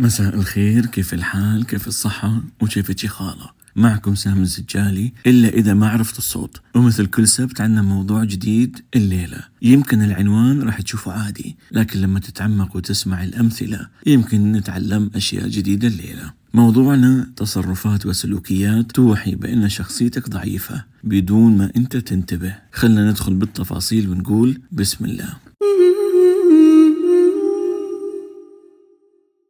مساء الخير كيف الحال؟ كيف الصحة؟ وكيف خالة؟ معكم سام الزجالي إلا إذا ما عرفت الصوت. ومثل كل سبت عندنا موضوع جديد الليلة. يمكن العنوان راح تشوفه عادي لكن لما تتعمق وتسمع الأمثلة يمكن نتعلم أشياء جديدة الليلة. موضوعنا تصرفات وسلوكيات توحي بأن شخصيتك ضعيفة بدون ما أنت تنتبه. خلنا ندخل بالتفاصيل ونقول بسم الله.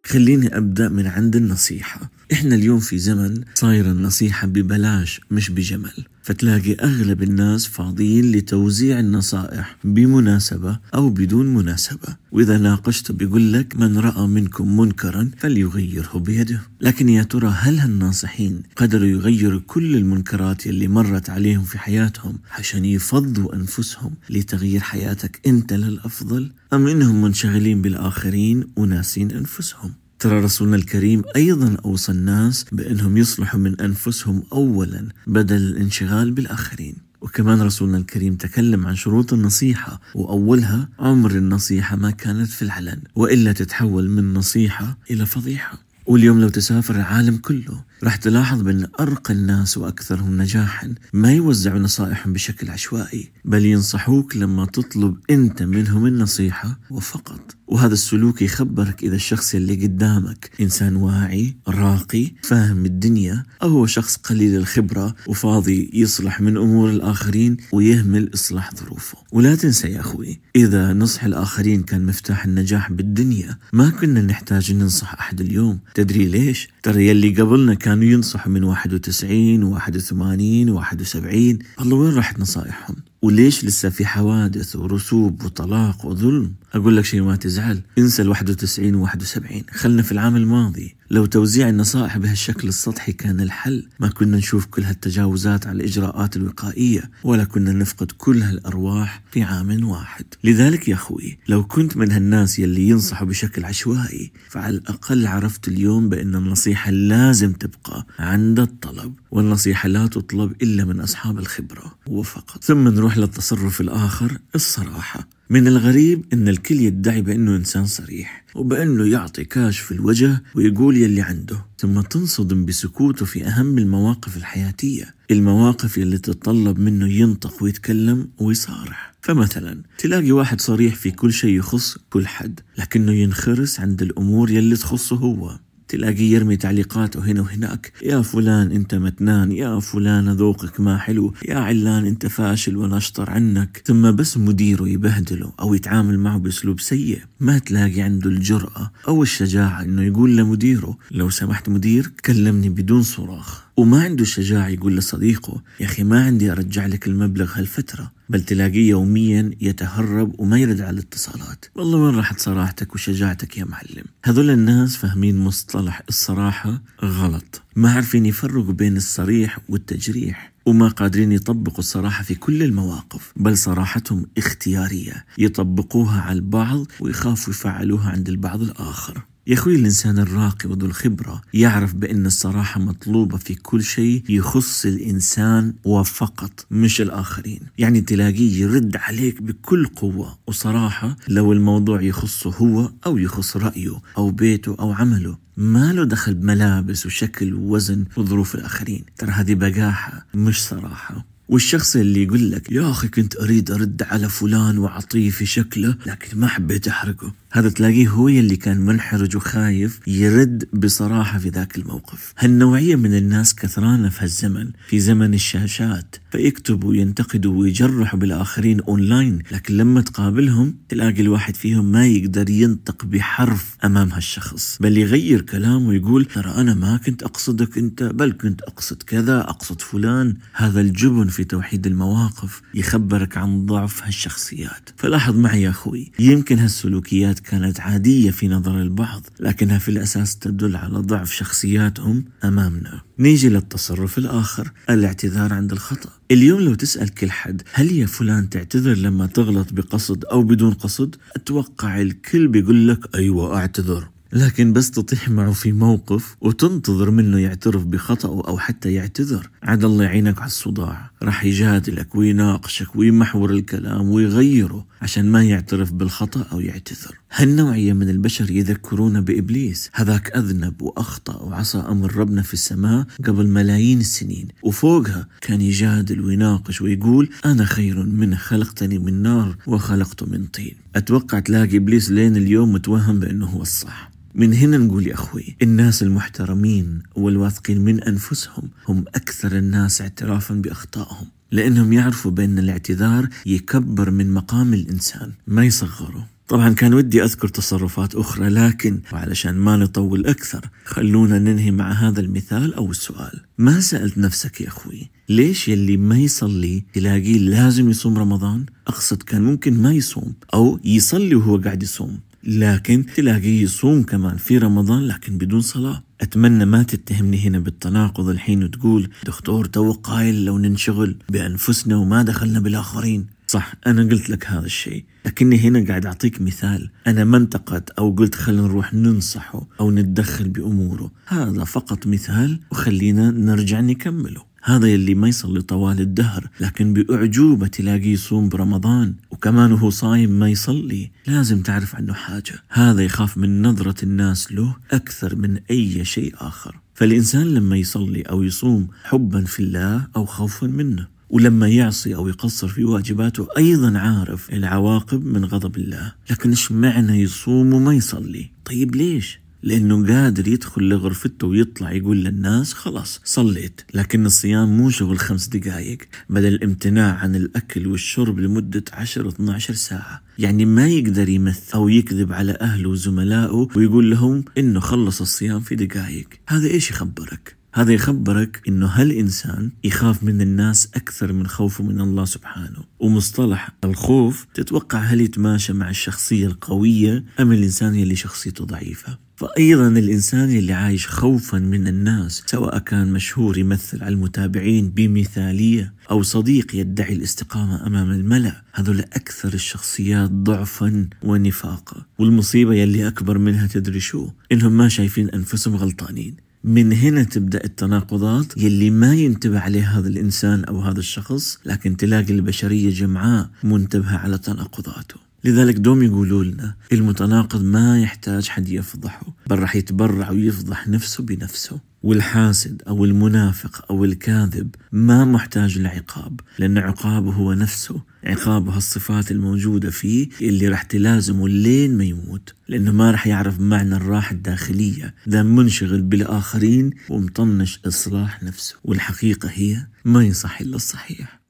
خليني أبدأ من عند النصيحة. إحنا اليوم في زمن صاير النصيحة ببلاش مش بجمل. فتلاقي أغلب الناس فاضيين لتوزيع النصائح بمناسبة أو بدون مناسبة. وإذا ناقشته بيقول لك من رأى منكم منكرا فليغيره بيده لكن يا ترى هل هالناصحين قدروا يغيروا كل المنكرات اللي مرت عليهم في حياتهم عشان يفضوا أنفسهم لتغيير حياتك أنت للأفضل؟ أم إنهم منشغلين بالآخرين وناسين أنفسهم؟ ترى رسولنا الكريم أيضا أوصى الناس بأنهم يصلحوا من أنفسهم أولا بدل الانشغال بالآخرين. وكمان رسولنا الكريم تكلم عن شروط النصيحة وأولها عمر النصيحة ما كانت في العلن وإلا تتحول من نصيحة إلى فضيحة. واليوم لو تسافر العالم كله راح تلاحظ بأن أرقى الناس وأكثرهم نجاحا ما يوزعوا نصائحهم بشكل عشوائي بل ينصحوك لما تطلب أنت منهم النصيحة وفقط. وهذا السلوك يخبرك إذا الشخص اللي قدامك إنسان واعي راقي فاهم الدنيا أو هو شخص قليل الخبرة وفاضي يصلح من أمور الآخرين ويهمل إصلاح ظروفه. ولا تنسى يا أخوي إذا نصح الآخرين كان مفتاح النجاح بالدنيا ما كنا نحتاج ننصح أحد اليوم. تدري ليش؟ ترى يلي قبلنا كانوا ينصحوا من 91 و 81 و 71 الله وين راحت نصائحهم؟ وليش لسه في حوادث ورسوب وطلاق وظلم؟ أقول لك شيء ما تزعل. انسى ال 91 و 71 خلنا في العام الماضي. لو توزيع النصائح بهالشكل السطحي كان الحل ما كنا نشوف كل هالتجاوزات على الإجراءات الوقائية ولا كنا نفقد كل هالأرواح في عام واحد. لذلك يا أخوي لو كنت من هالناس يلي ينصحوا بشكل عشوائي فعلى الأقل عرفت اليوم بأن النصيحة لازم تبقى عند الطلب والنصيحة لا تطلب إلا من أصحاب الخبرة وفقط. ثم نروح للتصرف الآخر الصراحة. من الغريب إن الكل يدعي بأنه إنسان صريح وبأنه يعطي كاش في الوجه ويقول يلي عنده ثم تنصدم بسكوته في أهم المواقف الحياتية المواقف اللي تتطلب منه ينطق ويتكلم ويصارح. فمثلا تلاقي واحد صريح في كل شيء يخص كل حد لكنه ينخرس عند الأمور يلي تخصه هو. تلاقيه يرمي تعليقاته هنا وهناك. يا فلان انت متنان يا فلان ذوقك ما حلو يا علان انت فاشل ونشطر عنك. ثم بس مديره يبهدله أو يتعامل معه بأسلوب سيء. ما تلاقي عنده الجرأة أو الشجاعة إنه يقول لمديره لو سمحت مدير كلمني بدون صراخ. وما عنده الشجاعة يقول لصديقه يا أخي ما عندي أرجع لك المبلغ هالفترة. بل تلاقيه يوميا يتهرب وما يرد على الاتصالات. والله وين راحت صراحتك وشجاعتك يا معلم؟ هذول الناس فاهمين مصطلح الصراحة غلط. ما عارفين يفرقوا بين الصريح والتجريح وما قادرين يطبقوا الصراحة في كل المواقف بل صراحتهم اختيارية يطبقوها على البعض ويخافوا يفعلوها عند البعض الآخر. يا أخوي الإنسان الراقي وذو الخبرة يعرف بأن الصراحة مطلوبة في كل شيء يخص الإنسان وفقط مش الآخرين. يعني تلاقيه يرد عليك بكل قوة وصراحة لو الموضوع يخصه هو أو يخص رأيه أو بيته أو عمله ما له دخل بملابس وشكل ووزن وظروف الآخرين. ترى هذه بقاحة مش صراحة. والشخص اللي يقول لك يا أخي كنت أريد أرد على فلان وأعطيه في شكله لكن ما حبيت أحرقه. هذا تلاقيه هو يلي كان منحرج وخايف يرد بصراحة في ذاك الموقف. هالنوعية من الناس كثرانة في هالزمن في زمن الشاشات فيكتبوا وينتقدوا ويجرحوا بالآخرين أونلاين لكن لما تقابلهم تلاقي الواحد فيهم ما يقدر ينطق بحرف أمام هالشخص بل يغير كلامه ويقول ترى أنا ما كنت أقصدك أنت بل كنت أقصد كذا أقصد فلان هذا الجبن في توحيد المواقف يخبرك عن ضعف هالشخصيات. فلاحظ معي يا أخوي يمكن هالسلوكيات كانت عادية في نظر البعض لكنها في الأساس تدل على ضعف شخصياتهم أمامنا. نيجي للتصرف الآخر الاعتذار عند الخطأ. اليوم لو تسأل كل حد هل يا فلان تعتذر لما تغلط بقصد أو بدون قصد؟ أتوقع الكل بيقول لك أيوة أعتذر. لكن بس تطيح معه في موقف وتنتظر منه يعترف بخطأه أو حتى يعتذر. عاد الله يعينك على الصداع. راح يجادلك ويناقشك ويمحور الكلام ويغيره عشان ما يعترف بالخطأ أو يعتذر. هالنوعية من البشر يذكرونا بإبليس؟ هذاك أذنب وأخطأ وعصى أمر ربنا في السماء قبل ملايين السنين وفوقها كان يجادل ويناقش ويقول أنا خير منه خلقتني من نار وخلقته من طين. أتوقع تلاقي إبليس لين اليوم متوهم بأنه هو الصح. من هنا نقول يا أخوي الناس المحترمين والواثقين من أنفسهم هم أكثر الناس اعترافا بأخطائهم لأنهم يعرفوا بأن الاعتذار يكبر من مقام الإنسان ما يصغره. طبعا كان ودي أذكر تصرفات أخرى لكن علشان ما نطول أكثر خلونا ننهي مع هذا المثال أو السؤال. ما سألت نفسك يا أخوي ليش يلي ما يصلي تلاقيه لازم يصوم رمضان؟ أقصد كان ممكن ما يصوم أو يصلي وهو قاعد يصوم لكن تلاقيه يصوم كمان في رمضان لكن بدون صلاة. أتمنى ما تتهمني هنا بالتناقض الحين وتقول دكتور تو قايل لو ننشغل بأنفسنا وما دخلنا بالآخرين. صح أنا قلت لك هذا الشيء لكني هنا قاعد أعطيك مثال. أنا ما انتقد أو قلت خلينا نروح ننصحه أو نتدخل بأموره. هذا فقط مثال وخلينا نرجع نكمله. هذا يلي ما يصلي طوال الدهر لكن بأعجوبة تلاقيه يصوم برمضان وكمان وهو صايم ما يصلي. لازم تعرف عنه حاجة. هذا يخاف من نظرة الناس له أكثر من أي شيء آخر. فالإنسان لما يصلي أو يصوم حبا في الله أو خوفا منه. ولما يعصي أو يقصر في واجباته أيضا عارف العواقب من غضب الله. لكن إيش معنى يصوم وما يصلي؟ طيب ليش؟ لأنه قادر يدخل لغرفته ويطلع يقول للناس خلاص صليت. لكن الصيام مو شغل خمس دقايق بدل الامتناع عن الأكل والشرب لمدة 10 12 ساعة. يعني ما يقدر يمثل أو يكذب على أهله وزملائه ويقول لهم إنه خلص الصيام في دقايق. هذا إيش يخبرك؟ هذا يخبرك إنه هالإنسان يخاف من الناس أكثر من خوفه من الله سبحانه. ومصطلح الخوف تتوقع هل يتماشى مع الشخصية القوية أم الإنسان اللي شخصيته ضعيفة؟ فأيضا الإنسان اللي عايش خوفا من الناس سواء كان مشهور يمثل على المتابعين بمثالية أو صديق يدعي الاستقامة أمام الملأ هذول أكثر الشخصيات ضعفا ونفاقا والمصيبة يلي أكبر منها تدري شو؟ إنهم ما شايفين أنفسهم غلطانين. من هنا تبدأ التناقضات يلي ما ينتبه عليه هذا الإنسان أو هذا الشخص لكن تلاقي البشرية جمعاء منتبهة على تناقضاته. لذلك دوم يقولوا لنا المتناقض ما يحتاج حد يفضحه بل راح يتبرع ويفضح نفسه بنفسه. والحاسد أو المنافق أو الكاذب ما محتاج لعقاب لأن عقابه هو نفسه. عقابه الصفات الموجودة فيه اللي راح تلازمه لين ما يموت لأنه ما راح يعرف معنى الراحة الداخلية. ذا منشغل بالآخرين ومطنش إصلاح نفسه والحقيقة هي ما يصح إلا الصحيح.